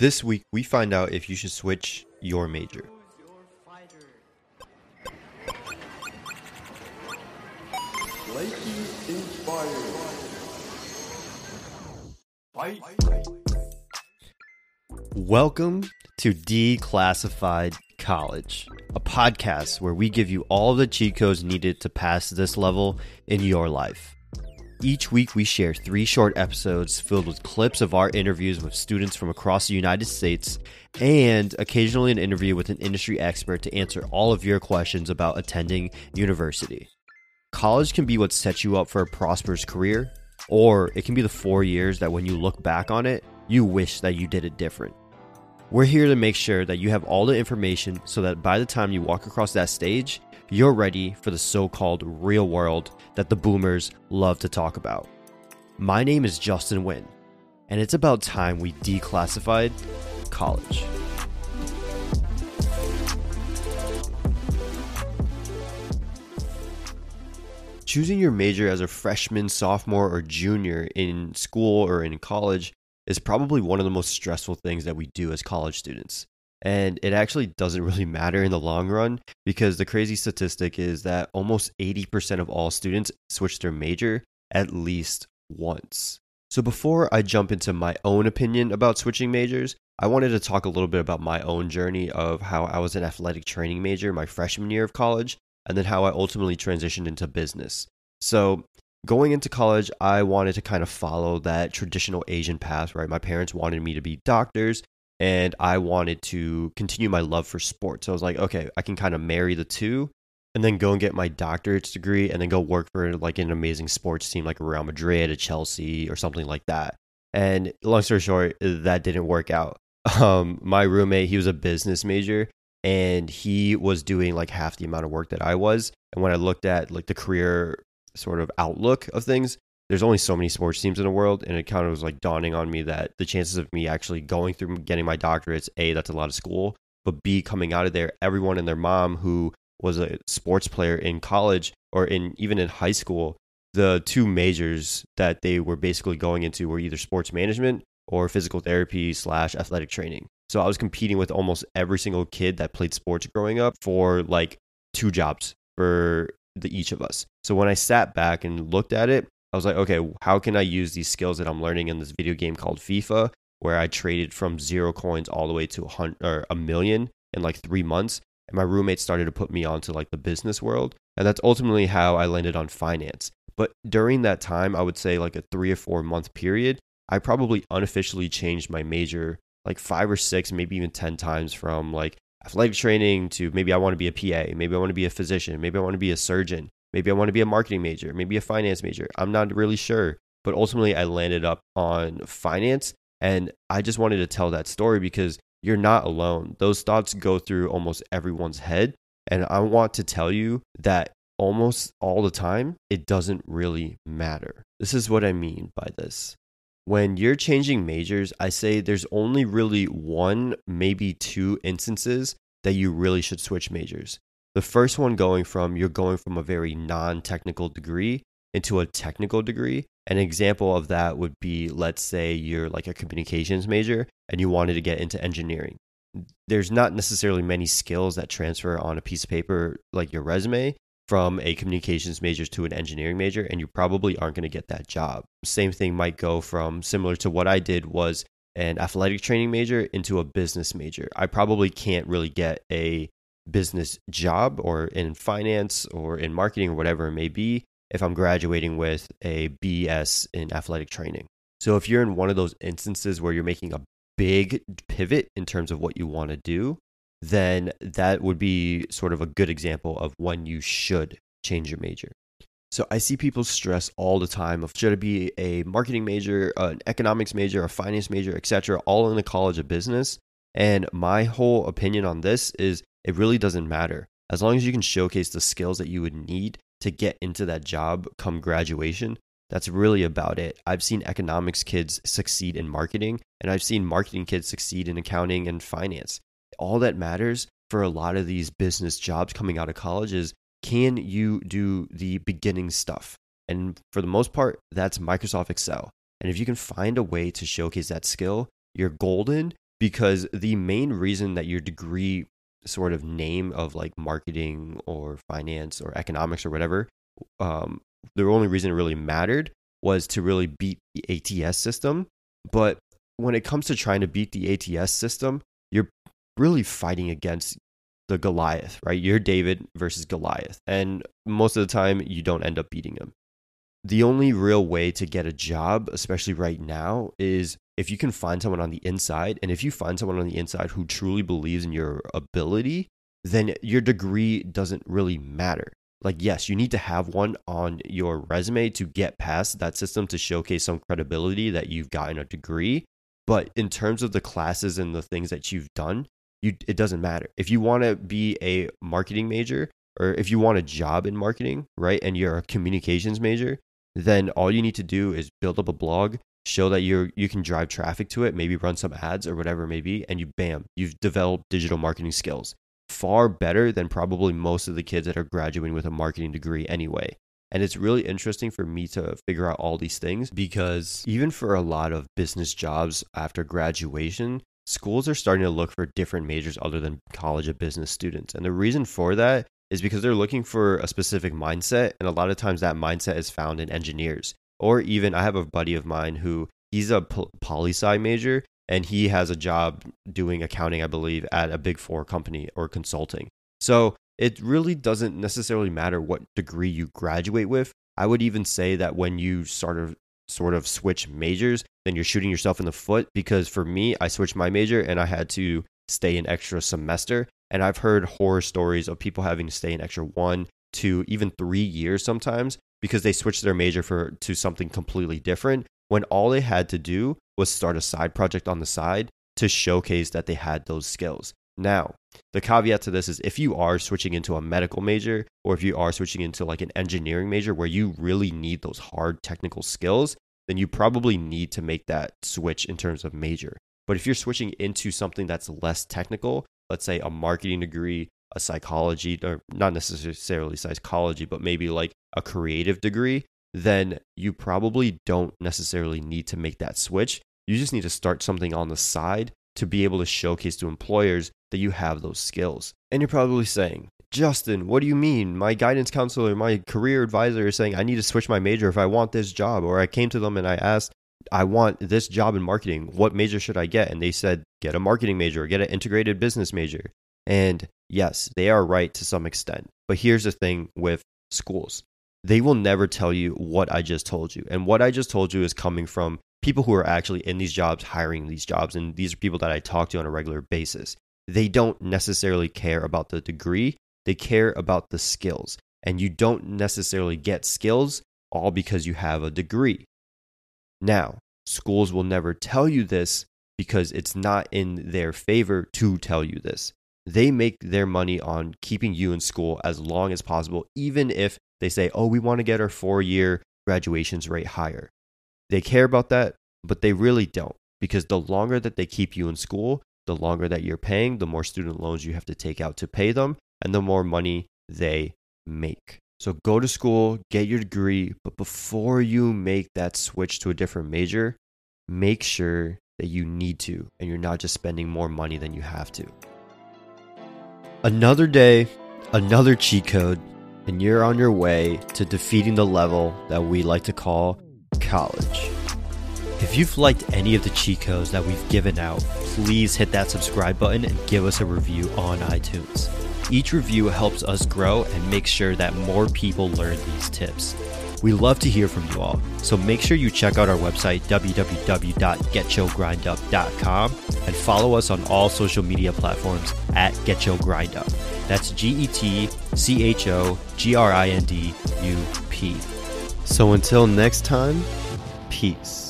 This week, we find out if you should switch your major. Welcome to Declassified College, a podcast where we give you all the cheat codes needed to pass this level in your life. Each week, we share three short episodes filled with clips of our interviews with students from across the United States and occasionally an interview with an industry expert to answer all of your questions about attending university. College can be what sets you up for a prosperous career, or it can be the four years that when you look back on it, you wish that you did it different. We're here to make sure that you have all the information so that by the time you walk across that stage, you're ready for the so called real world that the boomers love to talk about. My name is Justin Wynn, and it's about time we declassified college. Choosing your major as a freshman, sophomore, or junior in school or in college is probably one of the most stressful things that we do as college students. And it actually doesn't really matter in the long run because the crazy statistic is that almost 80% of all students switch their major at least once. So before I jump into my own opinion about switching majors, I wanted to talk a little bit about my own journey of how I was an athletic training major my freshman year of college and then how I ultimately transitioned into business. So, going into college, I wanted to kind of follow that traditional Asian path, right? My parents wanted me to be doctors, and I wanted to continue my love for sports. So I was like, okay, I can kind of marry the two and then go and get my doctorate's degree and then go work for like an amazing sports team like Real Madrid, a Chelsea, or something like that. And long story short, that didn't work out. Um, my roommate, he was a business major and he was doing like half the amount of work that I was. And when I looked at like the career sort of outlook of things, there's only so many sports teams in the world, and it kind of was like dawning on me that the chances of me actually going through getting my doctorates, a that's a lot of school, but b coming out of there, everyone and their mom who was a sports player in college or in even in high school, the two majors that they were basically going into were either sports management or physical therapy slash athletic training. So I was competing with almost every single kid that played sports growing up for like two jobs for the each of us. So when I sat back and looked at it, I was like, okay, how can I use these skills that I'm learning in this video game called FIFA, where I traded from zero coins all the way to a hundred or a million in like three months? And my roommate started to put me onto like the business world, and that's ultimately how I landed on finance. But during that time, I would say like a three or four month period, I probably unofficially changed my major like five or six, maybe even 10 times from like athletic training to maybe I want to be a PA, maybe I want to be a physician, maybe I want to be a surgeon, maybe I want to be a marketing major, maybe a finance major. I'm not really sure. But ultimately, I landed up on finance. And I just wanted to tell that story because you're not alone. Those thoughts go through almost everyone's head. And I want to tell you that almost all the time, it doesn't really matter. This is what I mean by this when you're changing majors, I say there's only really one, maybe two instances that you really should switch majors. The first one going from you're going from a very non technical degree into a technical degree. An example of that would be let's say you're like a communications major and you wanted to get into engineering. There's not necessarily many skills that transfer on a piece of paper like your resume, from a communications major to an engineering major and you probably aren't going to get that job. Same thing might go from similar to what I did was an athletic training major into a business major. I probably can't really get a business job or in finance or in marketing or whatever it may be if I'm graduating with a BS in athletic training. So if you're in one of those instances where you're making a big pivot in terms of what you want to do, then that would be sort of a good example of when you should change your major. So I see people stress all the time of should it be a marketing major, an economics major, a finance major, etc., all in the college of business. And my whole opinion on this is it really doesn't matter. As long as you can showcase the skills that you would need to get into that job come graduation, that's really about it. I've seen economics kids succeed in marketing, and I've seen marketing kids succeed in accounting and finance all that matters for a lot of these business jobs coming out of college is can you do the beginning stuff? And for the most part, that's Microsoft Excel. And if you can find a way to showcase that skill, you're golden because the main reason that your degree sort of name of like marketing or finance or economics or whatever, um, the only reason it really mattered was to really beat the ATS system. But when it comes to trying to beat the ATS system, you're really fighting against the Goliath, right? You're David versus Goliath. And most of the time, you don't end up beating him. The only real way to get a job, especially right now, is if you can find someone on the inside. And if you find someone on the inside who truly believes in your ability, then your degree doesn't really matter. Like, yes, you need to have one on your resume to get past that system to showcase some credibility that you've gotten a degree. But in terms of the classes and the things that you've done, you it doesn't matter. If you want to be a marketing major or if you want a job in marketing, right, and you're a communications major, then all you need to do is build up a blog, show that you're you can drive traffic to it, maybe run some ads or whatever it may be, and you bam, you've developed digital marketing skills. Far better than probably most of the kids that are graduating with a marketing degree anyway. And it's really interesting for me to figure out all these things because even for a lot of business jobs after graduation, schools are starting to look for different majors other than college of business students. And the reason for that is because they're looking for a specific mindset. And a lot of times that mindset is found in engineers. Or even, I have a buddy of mine who he's a poli sci major and he has a job doing accounting, I believe, at a big four company or consulting. So it really doesn't necessarily matter what degree you graduate with. I would even say that when you sort of sort of switch majors, then you're shooting yourself in the foot because for me, I switched my major and I had to stay an extra semester. And I've heard horror stories of people having to stay an extra one, two, even three years sometimes because they switched their major for to something completely different when all they had to do was start a side project on the side to showcase that they had those skills. Now, the caveat to this is if you are switching into a medical major or if you are switching into like an engineering major where you really need those hard technical skills, then you probably need to make that switch in terms of major. But if you're switching into something that's less technical, let's say a marketing degree, a psychology, or not necessarily psychology, but maybe like a creative degree, then you probably don't necessarily need to make that switch. You just need to start something on the side to be able to showcase to employers that you have those skills. And you're probably saying, Justin, what do you mean? My guidance counselor, my career advisor is saying I need to switch my major if I want this job. Or I came to them and I asked, I want this job in marketing. What major should I get? And they said, get a marketing major, get an integrated business major. And yes, they are right to some extent. But here's the thing with schools they will never tell you what I just told you. And what I just told you is coming from people who are actually in these jobs, hiring these jobs. And these are people that I talk to on a regular basis. They don't necessarily care about the degree, they care about the skills. And you don't necessarily get skills all because you have a degree. Now, schools will never tell you this because it's not in their favor to tell you this. They make their money on keeping you in school as long as possible, even if they say, oh, we want to get our four year graduations rate higher. They care about that, but they really don't because the longer that they keep you in school, the longer that you're paying, the more student loans you have to take out to pay them, and the more money they make. So go to school, get your degree, but before you make that switch to a different major, make sure that you need to and you're not just spending more money than you have to. Another day, another cheat code, and you're on your way to defeating the level that we like to call college. If you've liked any of the cheat codes that we've given out, please hit that subscribe button and give us a review on iTunes. Each review helps us grow and make sure that more people learn these tips. We love to hear from you all, so make sure you check out our website www.getchogrindup.com and follow us on all social media platforms at GetChoGrindUp. That's G E T C H O G R I N D U P. So until next time, peace.